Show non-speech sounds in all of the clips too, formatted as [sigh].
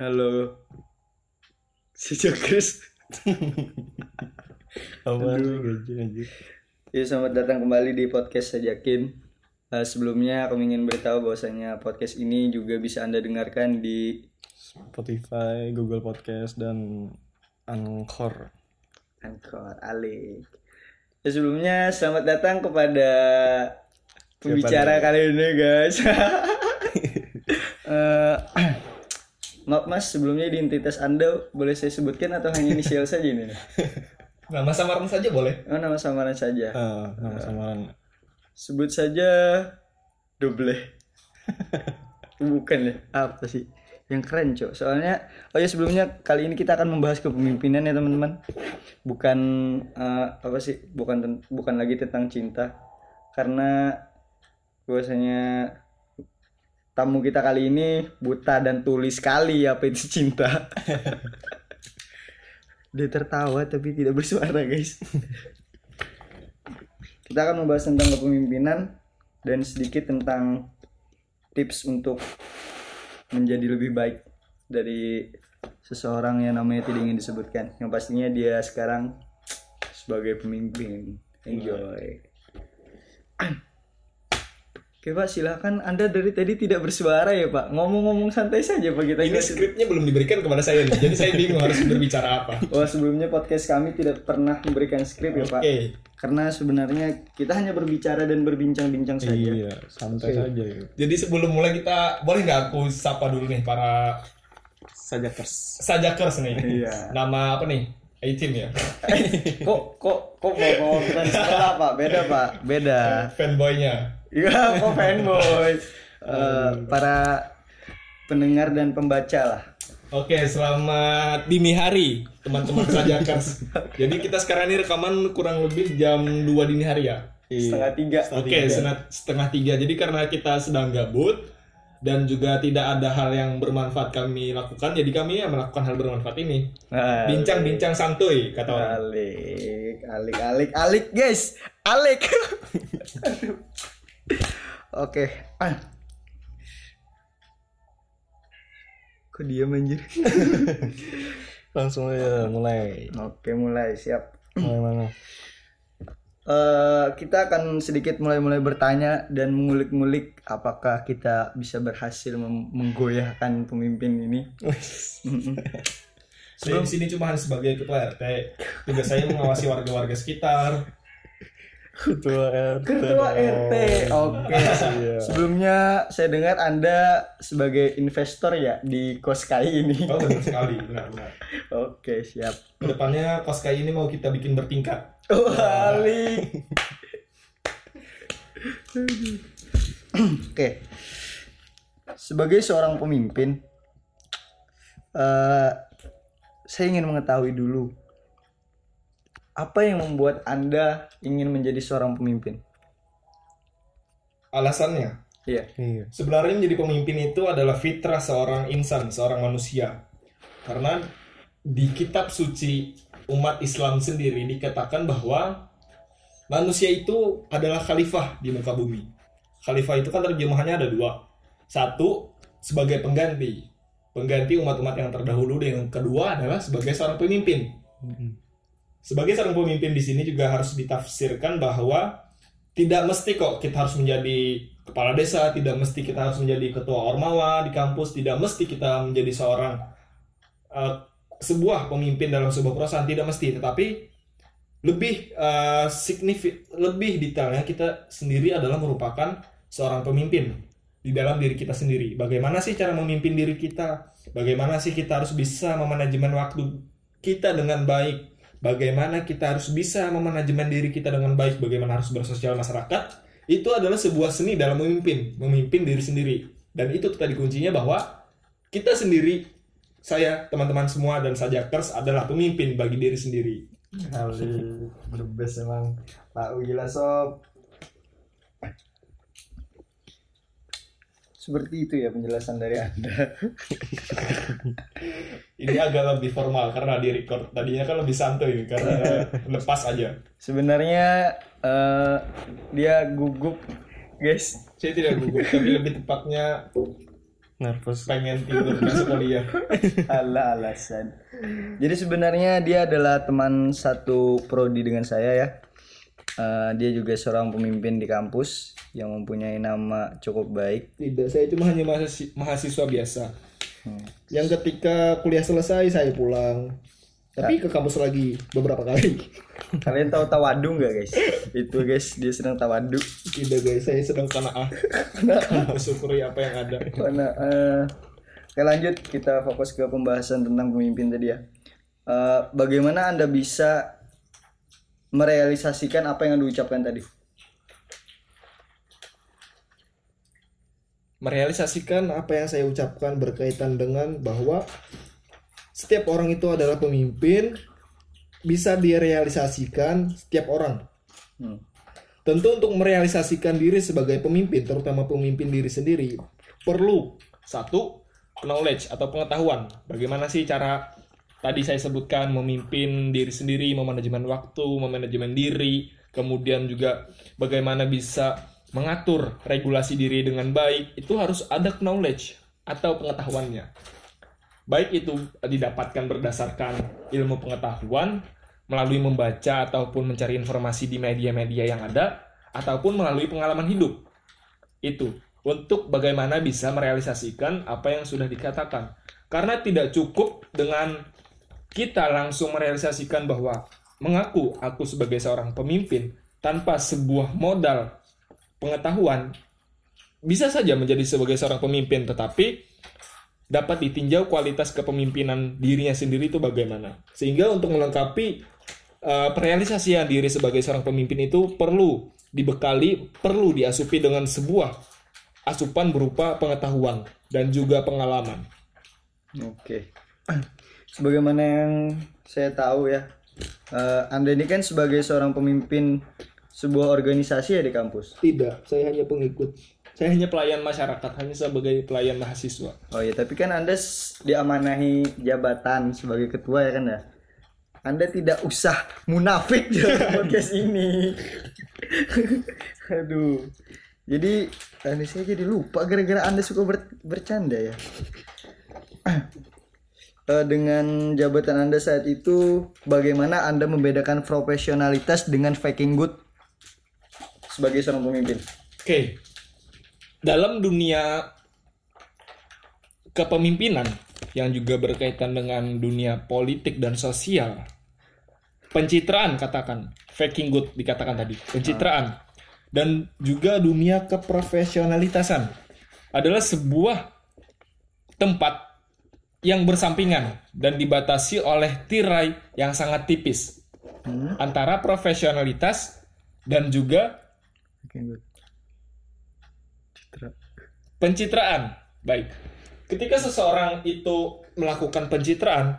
Halo. Sejak Chris. [laughs] Apa anjir? Ya, selamat datang kembali di podcast Sajakin. Eh, sebelumnya aku ingin beritahu bahwasanya podcast ini juga bisa Anda dengarkan di Spotify, Google Podcast dan Anchor. Anchor Alik. Ya, sebelumnya selamat datang kepada pembicara nih? kali ini, guys. [laughs] Eh, maaf Mas, sebelumnya identitas Anda boleh saya sebutkan atau hanya inisial saja ini? [laughs] Nama samaran saja boleh. Oh, nama samaran saja. Ah, nama samaran. Sebut saja Doble. [laughs] Bukan ya? Apa sih? Yang keren, Cok. Soalnya oh ya sebelumnya kali ini kita akan membahas kepemimpinan ya, teman-teman. Bukan eh, apa sih? Bukan bukan lagi tentang cinta. Karena bahwasanya tamu kita kali ini buta dan tuli sekali apa itu cinta. [laughs] Dia tertawa tapi tidak bersuara, guys. [laughs] Kita akan membahas tentang kepemimpinan dan sedikit tentang tips untuk menjadi lebih baik dari seseorang yang namanya tidak ingin disebutkan. Yang pastinya dia sekarang sebagai pemimpin. Enjoy. [clears throat] Oke Pak, silahkan Anda dari tadi tidak bersuara ya Pak. Ngomong-ngomong santai saja Pak kita. Ini skripnya belum diberikan kepada saya nih. Jadi saya bingung harus berbicara apa. Oh sebelumnya podcast kami tidak pernah memberikan skrip ya Pak. Oke. Karena sebenarnya kita hanya berbicara dan berbincang-bincang saja. Iya, santai saja ya. Jadi sebelum mulai kita boleh nggak aku sapa dulu nih para Sajakers. sajakers nih. Iya. Nama apa nih? A-team ya. [laughs] kok kok kok mau mau fans sekolah pak beda pak beda Fanboynya. Iya kok fanboy Eh, para pendengar dan pembaca lah Oke, selamat dini hari teman-teman sajakers. [laughs] Jadi kita sekarang ini rekaman kurang lebih jam 2 dini hari ya. setengah tiga Oke, setengah, setengah tiga. Jadi karena kita sedang gabut dan juga tidak ada hal yang bermanfaat kami lakukan, jadi kami ya melakukan hal bermanfaat ini. Nah, Bincang-bincang santuy kata orang. alik alik alik alik guys alik. [laughs] oke ah. kok diam anjir [laughs] Langsung aja mulai. oke mulai siap Mulai mana? Eh, kita akan sedikit mulai-mulai bertanya dan mengulik-ngulik apakah kita bisa berhasil mem- menggoyahkan pemimpin ini. Di sini cuma hanya sebagai ketua RT. Tugas saya mengawasi warga-warga sekitar. Ketua RT. Ketua RT. Oke. Iya. Sebelumnya saya dengar Anda sebagai investor ya di Koskai ini. Oh benar sekali, benar-benar. Oke, siap. Ke depannya koskai ini mau kita bikin bertingkat. Wali. Oke. Sebagai seorang pemimpin, eh, saya ingin mengetahui dulu apa yang membuat Anda ingin menjadi seorang pemimpin. Alasannya, Iya. Iya. sebenarnya menjadi pemimpin itu adalah fitrah seorang insan, seorang manusia. Karena di kitab suci umat Islam sendiri dikatakan bahwa manusia itu adalah khalifah di muka bumi. Khalifah itu kan terjemahannya ada dua. Satu sebagai pengganti, pengganti umat-umat yang terdahulu. Dan yang kedua adalah sebagai seorang pemimpin. Sebagai seorang pemimpin di sini juga harus ditafsirkan bahwa tidak mesti kok kita harus menjadi kepala desa, tidak mesti kita harus menjadi ketua ormawa di kampus, tidak mesti kita menjadi seorang eh, sebuah pemimpin dalam sebuah perusahaan, tidak mesti, tetapi lebih eh, signifik, lebih detailnya kita sendiri adalah merupakan seorang pemimpin di dalam diri kita sendiri. Bagaimana sih cara memimpin diri kita? Bagaimana sih kita harus bisa memanajemen waktu kita dengan baik? Bagaimana kita harus bisa memanajemen diri kita dengan baik? Bagaimana harus bersosial masyarakat? Itu adalah sebuah seni dalam memimpin, memimpin diri sendiri. Dan itu tadi kuncinya bahwa kita sendiri, saya, teman-teman semua dan sajakers adalah pemimpin bagi diri sendiri. Kali best emang. Pak gila sob. Seperti itu ya penjelasan dari Anda. [laughs] Ini agak lebih formal karena di record tadinya kan lebih santuy karena [laughs] lepas aja. Sebenarnya eh, dia gugup, guys. Saya tidak gugup, tapi lebih tepatnya Nervous. pengen tidur besok kuliah [laughs] Ala alasan. Jadi sebenarnya dia adalah teman satu prodi dengan saya ya. Eh, dia juga seorang pemimpin di kampus yang mempunyai nama cukup baik. tidak saya cuma hanya mahasiswa, mahasiswa biasa yang ketika kuliah selesai saya pulang tapi ke kampus lagi beberapa kali [laughs] Kalian tahu tawadu nggak guys? Itu guys dia sedang tawadu. tidak guys saya sedang kanaah [laughs] bersyukuri apa yang ada Karena eh, oke lanjut kita fokus ke pembahasan tentang pemimpin tadi ya. Eh, bagaimana anda bisa merealisasikan apa yang anda ucapkan tadi? merealisasikan apa yang saya ucapkan berkaitan dengan bahwa setiap orang itu adalah pemimpin bisa direalisasikan setiap orang. Hmm. Tentu untuk merealisasikan diri sebagai pemimpin, terutama pemimpin diri sendiri, perlu satu knowledge atau pengetahuan. Bagaimana sih cara tadi saya sebutkan memimpin diri sendiri, memanajemen waktu, memanajemen diri, kemudian juga bagaimana bisa mengatur regulasi diri dengan baik, itu harus ada knowledge atau pengetahuannya. Baik itu didapatkan berdasarkan ilmu pengetahuan melalui membaca ataupun mencari informasi di media-media yang ada ataupun melalui pengalaman hidup. Itu untuk bagaimana bisa merealisasikan apa yang sudah dikatakan. Karena tidak cukup dengan kita langsung merealisasikan bahwa mengaku aku sebagai seorang pemimpin tanpa sebuah modal pengetahuan bisa saja menjadi sebagai seorang pemimpin tetapi dapat ditinjau kualitas kepemimpinan dirinya sendiri itu bagaimana. Sehingga untuk melengkapi uh, perealisasian diri sebagai seorang pemimpin itu perlu dibekali, perlu diasupi dengan sebuah asupan berupa pengetahuan dan juga pengalaman. Oke. Sebagaimana yang saya tahu ya, eh, Anda ini kan sebagai seorang pemimpin sebuah organisasi ya di kampus. Tidak, saya hanya pengikut. Saya hanya pelayan masyarakat, hanya sebagai pelayan mahasiswa. Oh ya, tapi kan Anda diamanahi jabatan sebagai ketua ya kan ya. Anda tidak usah munafik di dalam [laughs] podcast ini. [laughs] Aduh. Jadi Anda saya jadi lupa gara-gara Anda suka ber- bercanda ya. [clears throat] Eh, dengan jabatan Anda saat itu, bagaimana Anda membedakan profesionalitas dengan faking good sebagai seorang pemimpin? Oke. Dalam dunia kepemimpinan yang juga berkaitan dengan dunia politik dan sosial, pencitraan katakan, faking good dikatakan tadi, pencitraan dan juga dunia keprofesionalitasan adalah sebuah tempat yang bersampingan dan dibatasi oleh tirai yang sangat tipis antara profesionalitas dan juga. Pencitraan. Baik. Ketika seseorang itu melakukan pencitraan,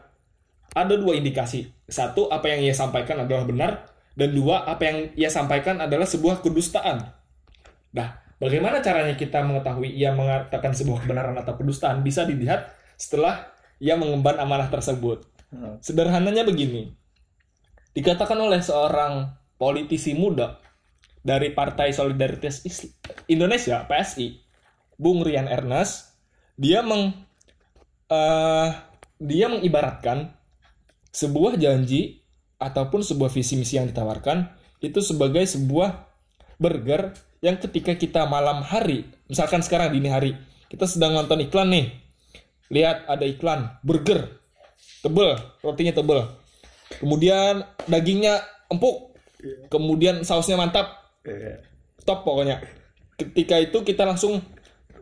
ada dua indikasi. Satu, apa yang ia sampaikan adalah benar. Dan dua, apa yang ia sampaikan adalah sebuah kedustaan. Nah, bagaimana caranya kita mengetahui ia mengatakan sebuah kebenaran atau kedustaan? Bisa dilihat setelah ia mengemban amanah tersebut. Oh. Sederhananya begini. Dikatakan oleh seorang politisi muda dari Partai Solidaritas Indonesia (PSI), Bung Rian Ernest, dia meng eh, dia mengibaratkan sebuah janji ataupun sebuah visi misi yang ditawarkan itu sebagai sebuah burger yang ketika kita malam hari, misalkan sekarang dini hari, kita sedang nonton iklan nih. Lihat ada iklan burger tebel, rotinya tebel. Kemudian dagingnya empuk. Kemudian sausnya mantap. Top pokoknya. Ketika itu kita langsung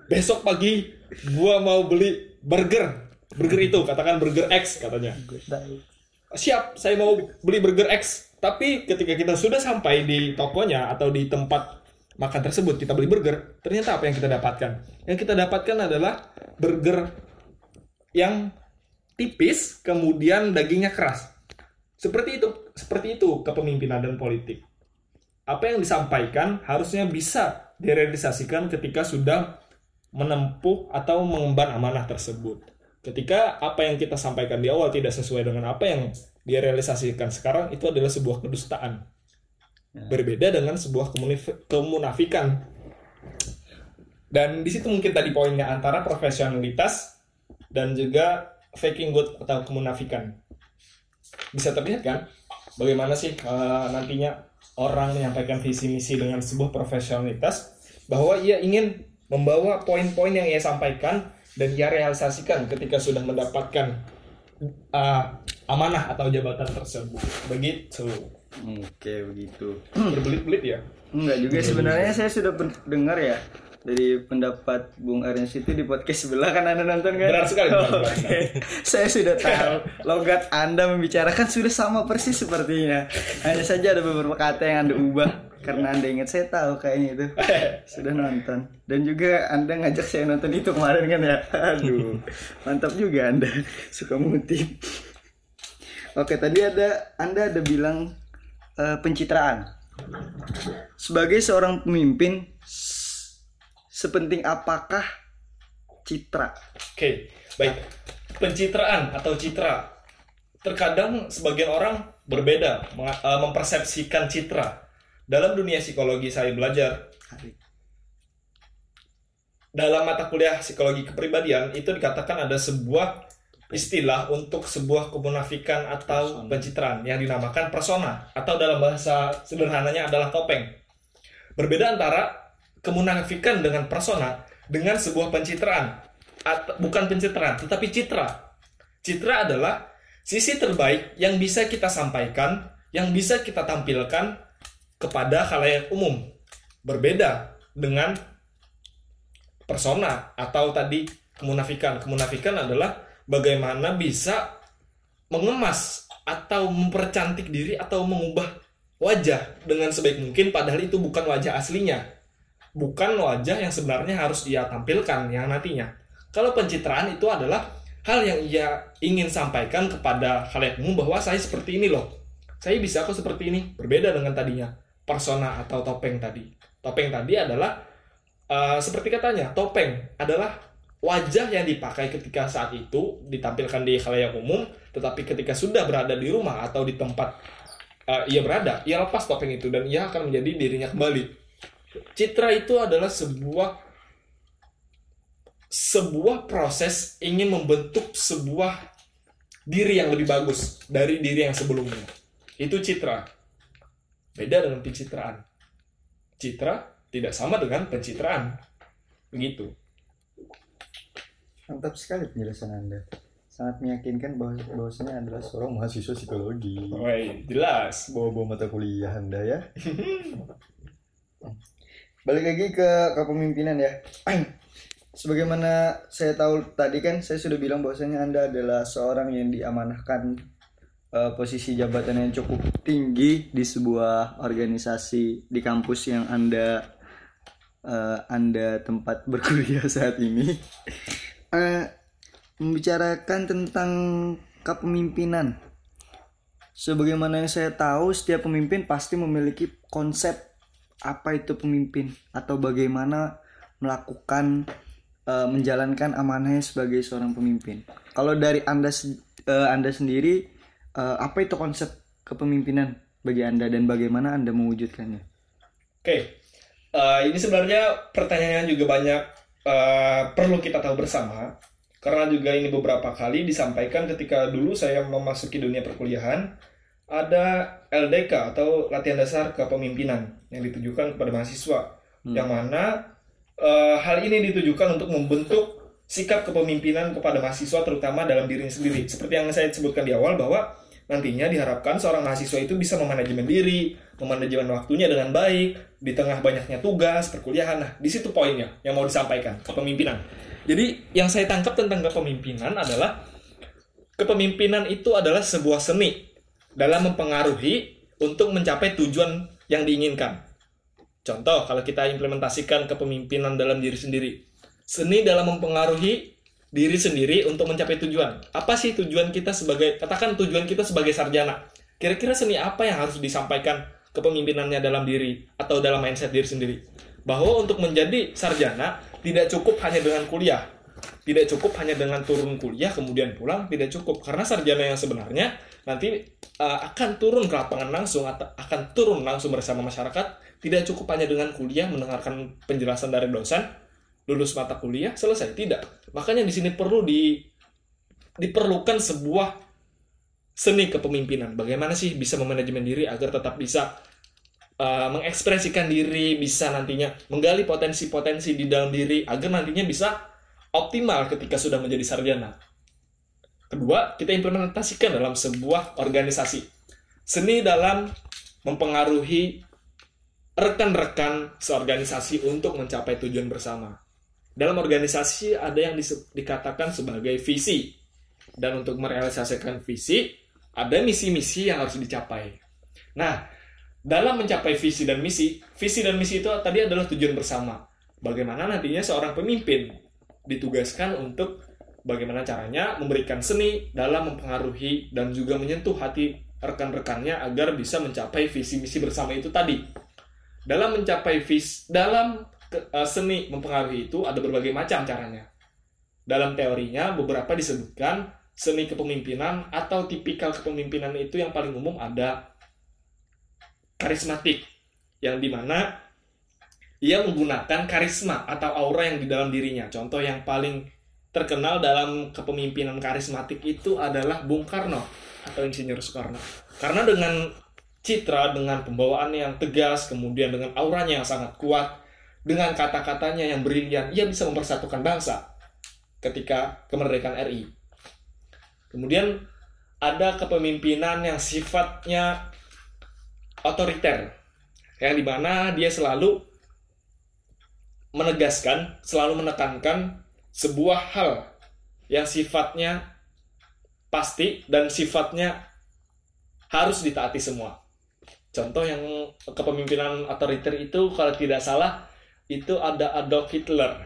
besok pagi gua mau beli burger. Burger itu katakan burger X katanya. Siap, saya mau beli burger X. Tapi ketika kita sudah sampai di tokonya atau di tempat makan tersebut kita beli burger, ternyata apa yang kita dapatkan? Yang kita dapatkan adalah burger yang tipis, kemudian dagingnya keras. Seperti itu, seperti itu kepemimpinan dan politik. Apa yang disampaikan harusnya bisa direalisasikan ketika sudah menempuh atau mengemban amanah tersebut. Ketika apa yang kita sampaikan di awal tidak sesuai dengan apa yang direalisasikan sekarang, itu adalah sebuah kedustaan. Berbeda dengan sebuah kemunafikan. Dan di situ mungkin tadi poinnya antara profesionalitas dan juga faking good atau kemunafikan. Bisa terlihat kan bagaimana sih eh, nantinya orang menyampaikan visi misi dengan sebuah profesionalitas bahwa ia ingin membawa poin-poin yang ia sampaikan dan ia realisasikan ketika sudah mendapatkan eh, amanah atau jabatan tersebut. Begitu. Oke begitu. Berbelit-belit ya. Enggak juga sebenarnya saya sudah dengar ya dari pendapat Bung Arens itu di podcast sebelah kan Anda nonton kan? Benar sekali, benar, Oke. saya sudah tahu logat Anda membicarakan sudah sama persis sepertinya. Hanya saja ada beberapa kata yang Anda ubah karena Anda ingat saya tahu kayaknya itu. Sudah nonton. Dan juga Anda ngajak saya nonton itu kemarin kan ya. Aduh. Mantap juga Anda suka mengutip. Oke, tadi ada Anda ada bilang eh, pencitraan. Sebagai seorang pemimpin, sepenting apakah citra? Oke, baik. Pencitraan atau citra. Terkadang sebagian orang berbeda eh, mempersepsikan citra. Dalam dunia psikologi saya belajar dalam mata kuliah psikologi kepribadian itu dikatakan ada sebuah istilah untuk sebuah kemunafikan atau pencitraan yang dinamakan persona atau dalam bahasa sederhananya adalah topeng. Berbeda antara kemunafikan dengan persona dengan sebuah pencitraan At- bukan pencitraan tetapi citra. Citra adalah sisi terbaik yang bisa kita sampaikan, yang bisa kita tampilkan kepada khalayak umum. Berbeda dengan persona atau tadi kemunafikan. Kemunafikan adalah bagaimana bisa mengemas atau mempercantik diri atau mengubah wajah dengan sebaik mungkin padahal itu bukan wajah aslinya. Bukan wajah yang sebenarnya harus ia tampilkan yang nantinya. Kalau pencitraan itu adalah hal yang ia ingin sampaikan kepada khalayak umum bahwa saya seperti ini loh. Saya bisa kok seperti ini, berbeda dengan tadinya persona atau topeng tadi. Topeng tadi adalah Uh, seperti katanya, topeng adalah wajah yang dipakai ketika saat itu ditampilkan di khalayak umum, tetapi ketika sudah berada di rumah atau di tempat uh, ia berada, ia lepas topeng itu dan ia akan menjadi dirinya kembali. Citra itu adalah sebuah sebuah proses ingin membentuk sebuah diri yang lebih bagus dari diri yang sebelumnya. Itu citra. Beda dengan pencitraan. Citra tidak sama dengan pencitraan. Begitu. Mantap sekali penjelasan Anda. Sangat meyakinkan bahwa bahwasanya adalah seorang mahasiswa psikologi. Woi, jelas. Bawa-bawa mata kuliah Anda ya. [laughs] Balik lagi ke kepemimpinan ya. [clears throat] Sebagaimana saya tahu tadi kan saya sudah bilang bahwasanya Anda adalah seorang yang diamanahkan eh, posisi jabatan yang cukup tinggi di sebuah organisasi di kampus yang Anda eh, Anda tempat berkuliah [laughs] saat ini. Eh, membicarakan tentang kepemimpinan. Sebagaimana yang saya tahu, setiap pemimpin pasti memiliki konsep apa itu pemimpin atau bagaimana melakukan eh, menjalankan amanahnya sebagai seorang pemimpin. Kalau dari anda eh, anda sendiri, eh, apa itu konsep kepemimpinan bagi anda dan bagaimana anda mewujudkannya? Oke. Eh, ini sebenarnya pertanyaan juga banyak eh, perlu kita tahu bersama. Karena juga ini beberapa kali disampaikan ketika dulu saya memasuki dunia perkuliahan, ada LDK atau latihan dasar kepemimpinan yang ditujukan kepada mahasiswa. Yang mana eh, hal ini ditujukan untuk membentuk sikap kepemimpinan kepada mahasiswa terutama dalam dirinya sendiri. Seperti yang saya sebutkan di awal bahwa nantinya diharapkan seorang mahasiswa itu bisa memanajemen diri, memanajemen waktunya dengan baik di tengah banyaknya tugas perkuliahan. Nah, di situ poinnya yang mau disampaikan, kepemimpinan. Jadi, yang saya tangkap tentang kepemimpinan adalah kepemimpinan itu adalah sebuah seni dalam mempengaruhi untuk mencapai tujuan yang diinginkan. Contoh, kalau kita implementasikan kepemimpinan dalam diri sendiri. Seni dalam mempengaruhi diri sendiri untuk mencapai tujuan. Apa sih tujuan kita sebagai, katakan tujuan kita sebagai sarjana. Kira-kira seni apa yang harus disampaikan kepemimpinannya dalam diri atau dalam mindset diri sendiri? Bahwa untuk menjadi sarjana tidak cukup hanya dengan kuliah. Tidak cukup hanya dengan turun kuliah kemudian pulang, tidak cukup. Karena sarjana yang sebenarnya nanti uh, akan turun ke lapangan langsung atau akan turun langsung bersama masyarakat. Tidak cukup hanya dengan kuliah mendengarkan penjelasan dari dosen lulus mata kuliah selesai. Tidak. Makanya di sini perlu di diperlukan sebuah seni kepemimpinan. Bagaimana sih bisa memanajemen diri agar tetap bisa uh, mengekspresikan diri bisa nantinya menggali potensi-potensi di dalam diri agar nantinya bisa optimal ketika sudah menjadi sarjana kedua kita implementasikan dalam sebuah organisasi seni dalam mempengaruhi rekan-rekan seorganisasi untuk mencapai tujuan bersama. Dalam organisasi ada yang dikatakan sebagai visi. Dan untuk merealisasikan visi, ada misi-misi yang harus dicapai. Nah, dalam mencapai visi dan misi, visi dan misi itu tadi adalah tujuan bersama. Bagaimana nantinya seorang pemimpin ditugaskan untuk bagaimana caranya memberikan seni dalam mempengaruhi dan juga menyentuh hati rekan-rekannya agar bisa mencapai visi misi bersama itu tadi. Dalam mencapai vis dalam ke- eh, seni mempengaruhi itu ada berbagai macam caranya. Dalam teorinya beberapa disebutkan seni kepemimpinan atau tipikal kepemimpinan itu yang paling umum ada karismatik yang di mana ia menggunakan karisma atau aura yang di dalam dirinya. Contoh yang paling terkenal dalam kepemimpinan karismatik itu adalah Bung Karno atau Insinyur Soekarno. Karena dengan citra, dengan pembawaannya yang tegas, kemudian dengan auranya yang sangat kuat, dengan kata-katanya yang brilian, ia bisa mempersatukan bangsa ketika kemerdekaan RI. Kemudian ada kepemimpinan yang sifatnya otoriter, yang di mana dia selalu menegaskan, selalu menekankan sebuah hal yang sifatnya pasti dan sifatnya harus ditaati semua. Contoh yang kepemimpinan otoriter itu kalau tidak salah itu ada Adolf Hitler.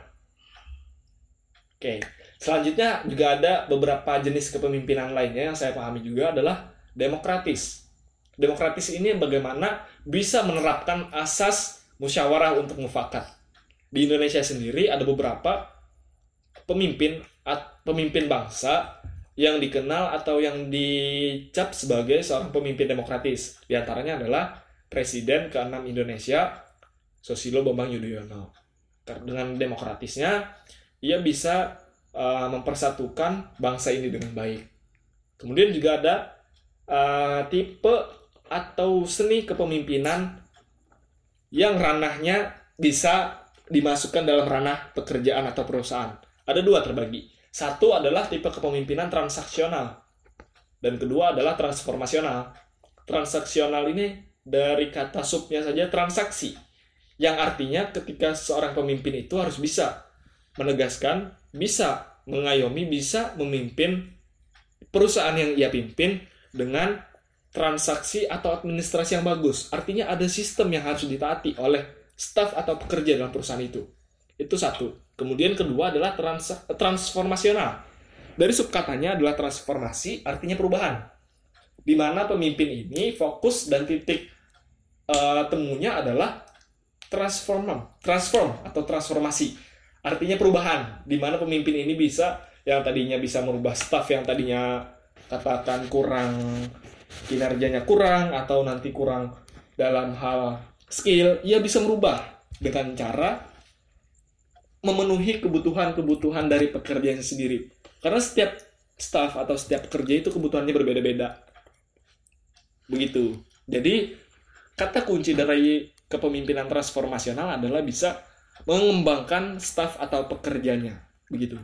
Oke, selanjutnya juga ada beberapa jenis kepemimpinan lainnya yang saya pahami juga adalah demokratis. Demokratis ini bagaimana bisa menerapkan asas musyawarah untuk mufakat. Di Indonesia sendiri ada beberapa pemimpin pemimpin bangsa yang dikenal atau yang dicap sebagai seorang pemimpin demokratis. Di antaranya adalah Presiden ke-6 Indonesia, Susilo Bambang Yudhoyono. Dengan demokratisnya, ia bisa uh, mempersatukan bangsa ini dengan baik. Kemudian juga ada uh, tipe atau seni kepemimpinan yang ranahnya bisa dimasukkan dalam ranah pekerjaan atau perusahaan. Ada dua terbagi. Satu adalah tipe kepemimpinan transaksional. Dan kedua adalah transformasional. Transaksional ini dari kata subnya saja transaksi. Yang artinya ketika seorang pemimpin itu harus bisa menegaskan, bisa mengayomi, bisa memimpin perusahaan yang ia pimpin dengan transaksi atau administrasi yang bagus. Artinya ada sistem yang harus ditaati oleh staf atau pekerja dalam perusahaan itu. Itu satu. Kemudian kedua adalah trans transformasional. Dari subkatanya adalah transformasi, artinya perubahan. Di mana pemimpin ini fokus dan titik uh, temunya adalah transform, transform atau transformasi. Artinya perubahan, di mana pemimpin ini bisa yang tadinya bisa merubah staf yang tadinya katakan kurang kinerjanya kurang atau nanti kurang dalam hal skill, ia bisa merubah dengan cara memenuhi kebutuhan-kebutuhan dari pekerjaannya sendiri. Karena setiap staff atau setiap pekerja itu kebutuhannya berbeda-beda. Begitu. Jadi, kata kunci dari kepemimpinan transformasional adalah bisa mengembangkan staff atau pekerjanya. Begitu.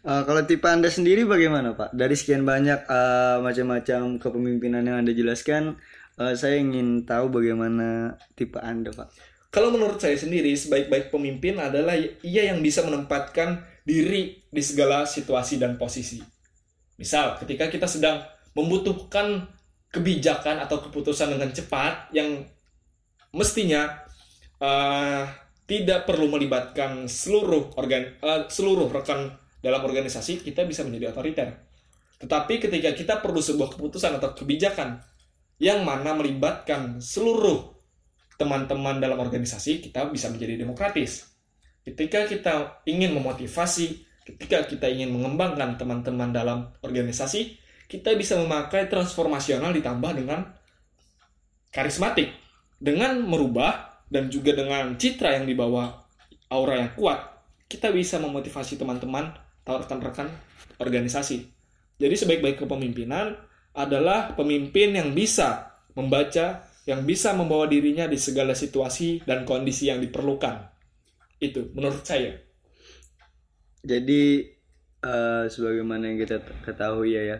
Uh, kalau tipe Anda sendiri bagaimana Pak? Dari sekian banyak uh, macam-macam kepemimpinan yang Anda jelaskan, uh, saya ingin tahu bagaimana tipe Anda Pak. Kalau menurut saya sendiri, sebaik-baik pemimpin adalah ia yang bisa menempatkan diri di segala situasi dan posisi. Misal, ketika kita sedang membutuhkan kebijakan atau keputusan dengan cepat yang mestinya uh, tidak perlu melibatkan seluruh organ uh, seluruh rekan dalam organisasi, kita bisa menjadi otoriter. Tetapi ketika kita perlu sebuah keputusan atau kebijakan yang mana melibatkan seluruh teman-teman dalam organisasi, kita bisa menjadi demokratis. Ketika kita ingin memotivasi, ketika kita ingin mengembangkan teman-teman dalam organisasi, kita bisa memakai transformasional ditambah dengan karismatik. Dengan merubah dan juga dengan citra yang dibawa aura yang kuat, kita bisa memotivasi teman-teman atau rekan-rekan organisasi. Jadi sebaik-baik kepemimpinan adalah pemimpin yang bisa membaca, yang bisa membawa dirinya di segala situasi dan kondisi yang diperlukan. Itu menurut saya. Jadi eh, sebagaimana yang kita ketahui ya ya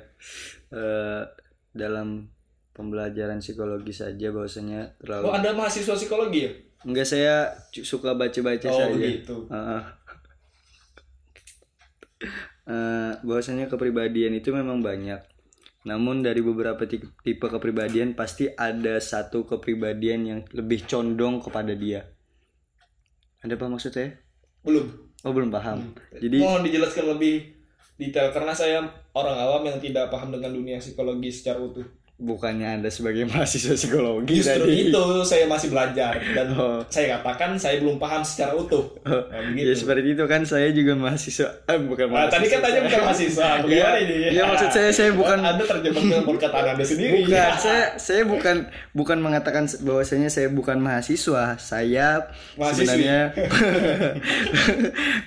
eh, dalam pembelajaran psikologi saja bahwasanya terlalu Oh, Anda mahasiswa psikologi ya? enggak saya suka baca-baca Oh, saja. begitu. Heeh. Eh, bahwasanya kepribadian itu memang banyak. Namun dari beberapa ti- tipe kepribadian pasti ada satu kepribadian yang lebih condong kepada dia. Ada apa maksud saya? Belum. Oh belum paham. Jadi Mohon dijelaskan lebih detail karena saya orang awam yang tidak paham dengan dunia psikologi secara utuh. Bukannya anda sebagai [laughs] mahasiswa psikologi Justru tadi. itu saya masih belajar dan Oh. saya katakan saya belum paham secara utuh. Oh, Nah, Ya seperti itu kan saya juga mahasiswa. Eh bukan Nah, tadi kan tanya bukan mahasiswa. [laughs] Bagaimana Iya, ini? iya, maksud saya saya bukan Anda terjebak dengan [laughs] perkataan Anda sendiri. Bukan, saya saya bukan bukan mengatakan bahwasanya saya bukan mahasiswa. Saya Mahasiswi. sebenarnya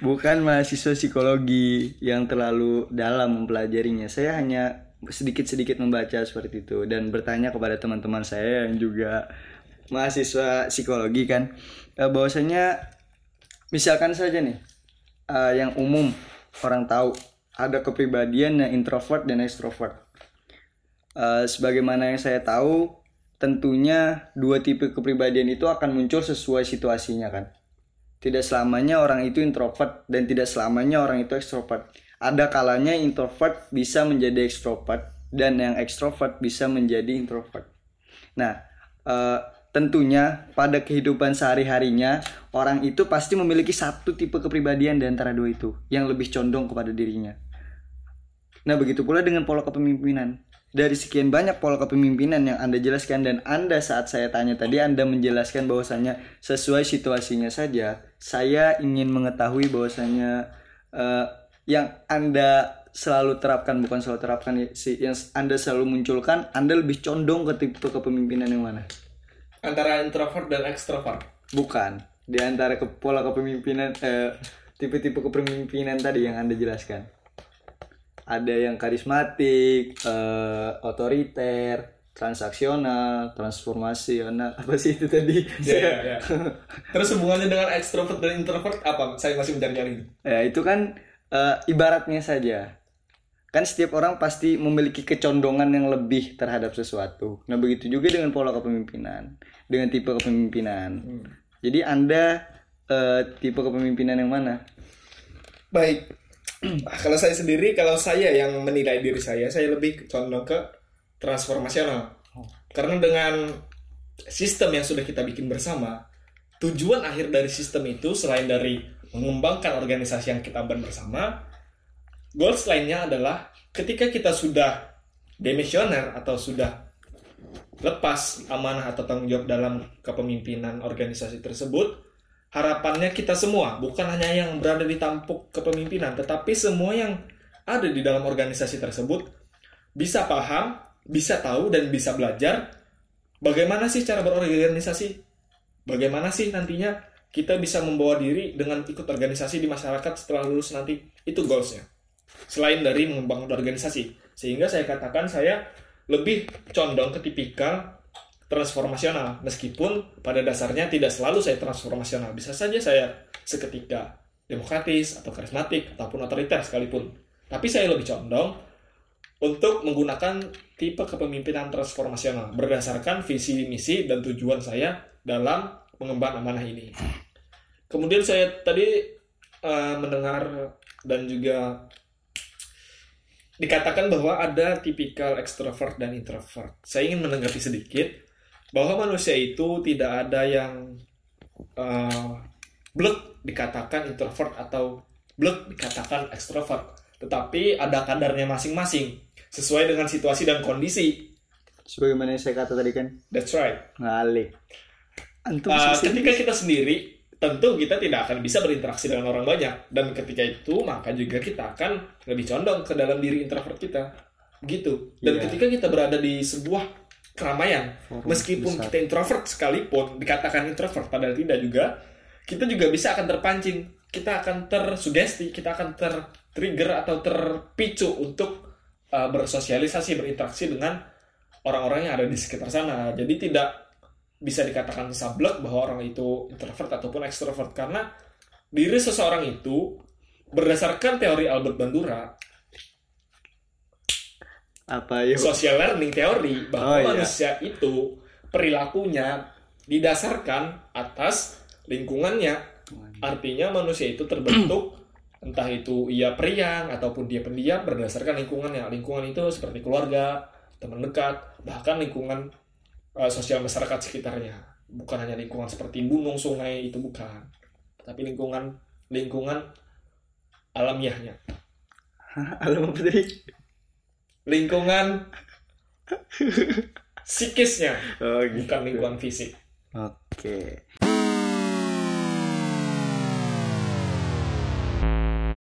bukan mahasiswa psikologi yang terlalu dalam mempelajarinya. Saya hanya sedikit-sedikit membaca seperti itu dan bertanya kepada teman-teman saya yang juga mahasiswa psikologi kan eh, bahwasanya misalkan saja nih eh, yang umum orang tahu ada kepribadian yang introvert dan extrovert Eh, sebagaimana yang saya tahu, tentunya dua tipe kepribadian itu akan muncul sesuai situasinya kan. Tidak selamanya orang itu introvert dan tidak selamanya orang itu extrovert. Ada kalanya introvert bisa menjadi extrovert dan yang extrovert bisa menjadi introvert. Nah, eh, tentunya pada kehidupan sehari-harinya orang itu pasti memiliki satu tipe kepribadian di antara dua itu yang lebih condong kepada dirinya. Nah, begitu pula dengan pola kepemimpinan. Dari sekian banyak pola kepemimpinan yang Anda jelaskan dan Anda saat saya tanya tadi Anda menjelaskan bahwasanya sesuai situasinya saja, saya ingin mengetahui bahwasanya eh, yang Anda selalu terapkan bukan selalu terapkan ya, si yang Anda selalu munculkan, Anda lebih condong ke tipe kepemimpinan yang mana? Antara introvert dan extrovert. Bukan. Di antara ke, pola kepemimpinan eh, tipe-tipe kepemimpinan tadi yang Anda jelaskan. Ada yang karismatik, eh, otoriter, transaksional, transformasional, apa sih itu tadi? [laughs] Ya, ya, ya. Terus hubungannya dengan extrovert dan introvert apa? Saya masih mencari-cari. Ya, itu kan eh, ibaratnya saja. Kan setiap orang pasti memiliki kecondongan yang lebih terhadap sesuatu. Nah, begitu juga dengan pola kepemimpinan, dengan tipe kepemimpinan. Jadi Anda eh, tipe kepemimpinan yang mana? Baik. [clears throat] Kalau saya sendiri, kalau saya yang menilai diri saya, saya lebih condong ke transformasional. Karena dengan sistem yang sudah kita bikin bersama, tujuan akhir dari sistem itu selain dari mengembangkan organisasi yang kita bangun bersama, goals lainnya adalah ketika kita sudah demisioner atau sudah lepas amanah atau tanggung jawab dalam kepemimpinan organisasi tersebut, harapannya kita semua, bukan hanya yang berada di tampuk kepemimpinan, tetapi semua yang ada di dalam organisasi tersebut bisa paham, bisa tahu, dan bisa belajar bagaimana sih cara berorganisasi, bagaimana sih nantinya kita bisa membawa diri dengan ikut organisasi di masyarakat setelah lulus nanti. Itu goalsnya. Selain dari mengembangkan organisasi. Sehingga saya katakan saya lebih condong ke tipikal transformasional meskipun pada dasarnya tidak selalu saya transformasional bisa saja saya seketika demokratis atau karismatik ataupun otoriter sekalipun tapi saya lebih condong untuk menggunakan tipe kepemimpinan transformasional berdasarkan visi misi dan tujuan saya dalam mengemban amanah ini kemudian saya tadi eh, mendengar dan juga dikatakan bahwa ada tipikal ekstrovert dan introvert. Saya ingin menanggapi sedikit bahwa manusia itu tidak ada yang uh, blek dikatakan introvert atau blek dikatakan ekstrovert, tetapi ada kadarnya masing-masing sesuai dengan situasi dan kondisi. Sebagaimana yang saya kata tadi kan, That's right. ngalih. Antum Uh, ketika kita sendiri, tentu kita tidak akan bisa berinteraksi dengan orang banyak dan ketika itu maka juga kita akan lebih condong ke dalam diri introvert kita. Begitu. Dan Iya. ketika kita berada di sebuah keramaian, Forum meskipun besar. kita introvert sekalipun dikatakan introvert padahal tidak juga, kita juga bisa akan terpancing kita akan tersugesti, kita akan tertrigger atau terpicu untuk uh, bersosialisasi, berinteraksi dengan orang-orang yang ada di sekitar sana. Jadi tidak bisa dikatakan sablek bahwa orang itu introvert ataupun extrovert karena diri seseorang itu berdasarkan teori Albert Bandura, Apa yuk? social learning teori bahwa Oh, iya. manusia itu perilakunya didasarkan atas lingkungannya. Artinya manusia itu terbentuk [clears throat] entah itu ia periang ataupun dia pendiam berdasarkan lingkungannya. Lingkungan itu seperti keluarga, teman dekat, bahkan lingkungan eh, sosial masyarakat sekitarnya. Bukan hanya lingkungan seperti gunung, sungai itu bukan, tapi lingkungan lingkungan alamiahnya. [laughs] Alam apa tadi? Lingkungan psikisnya, Oh gitu. bukan lingkungan fisik. Oke.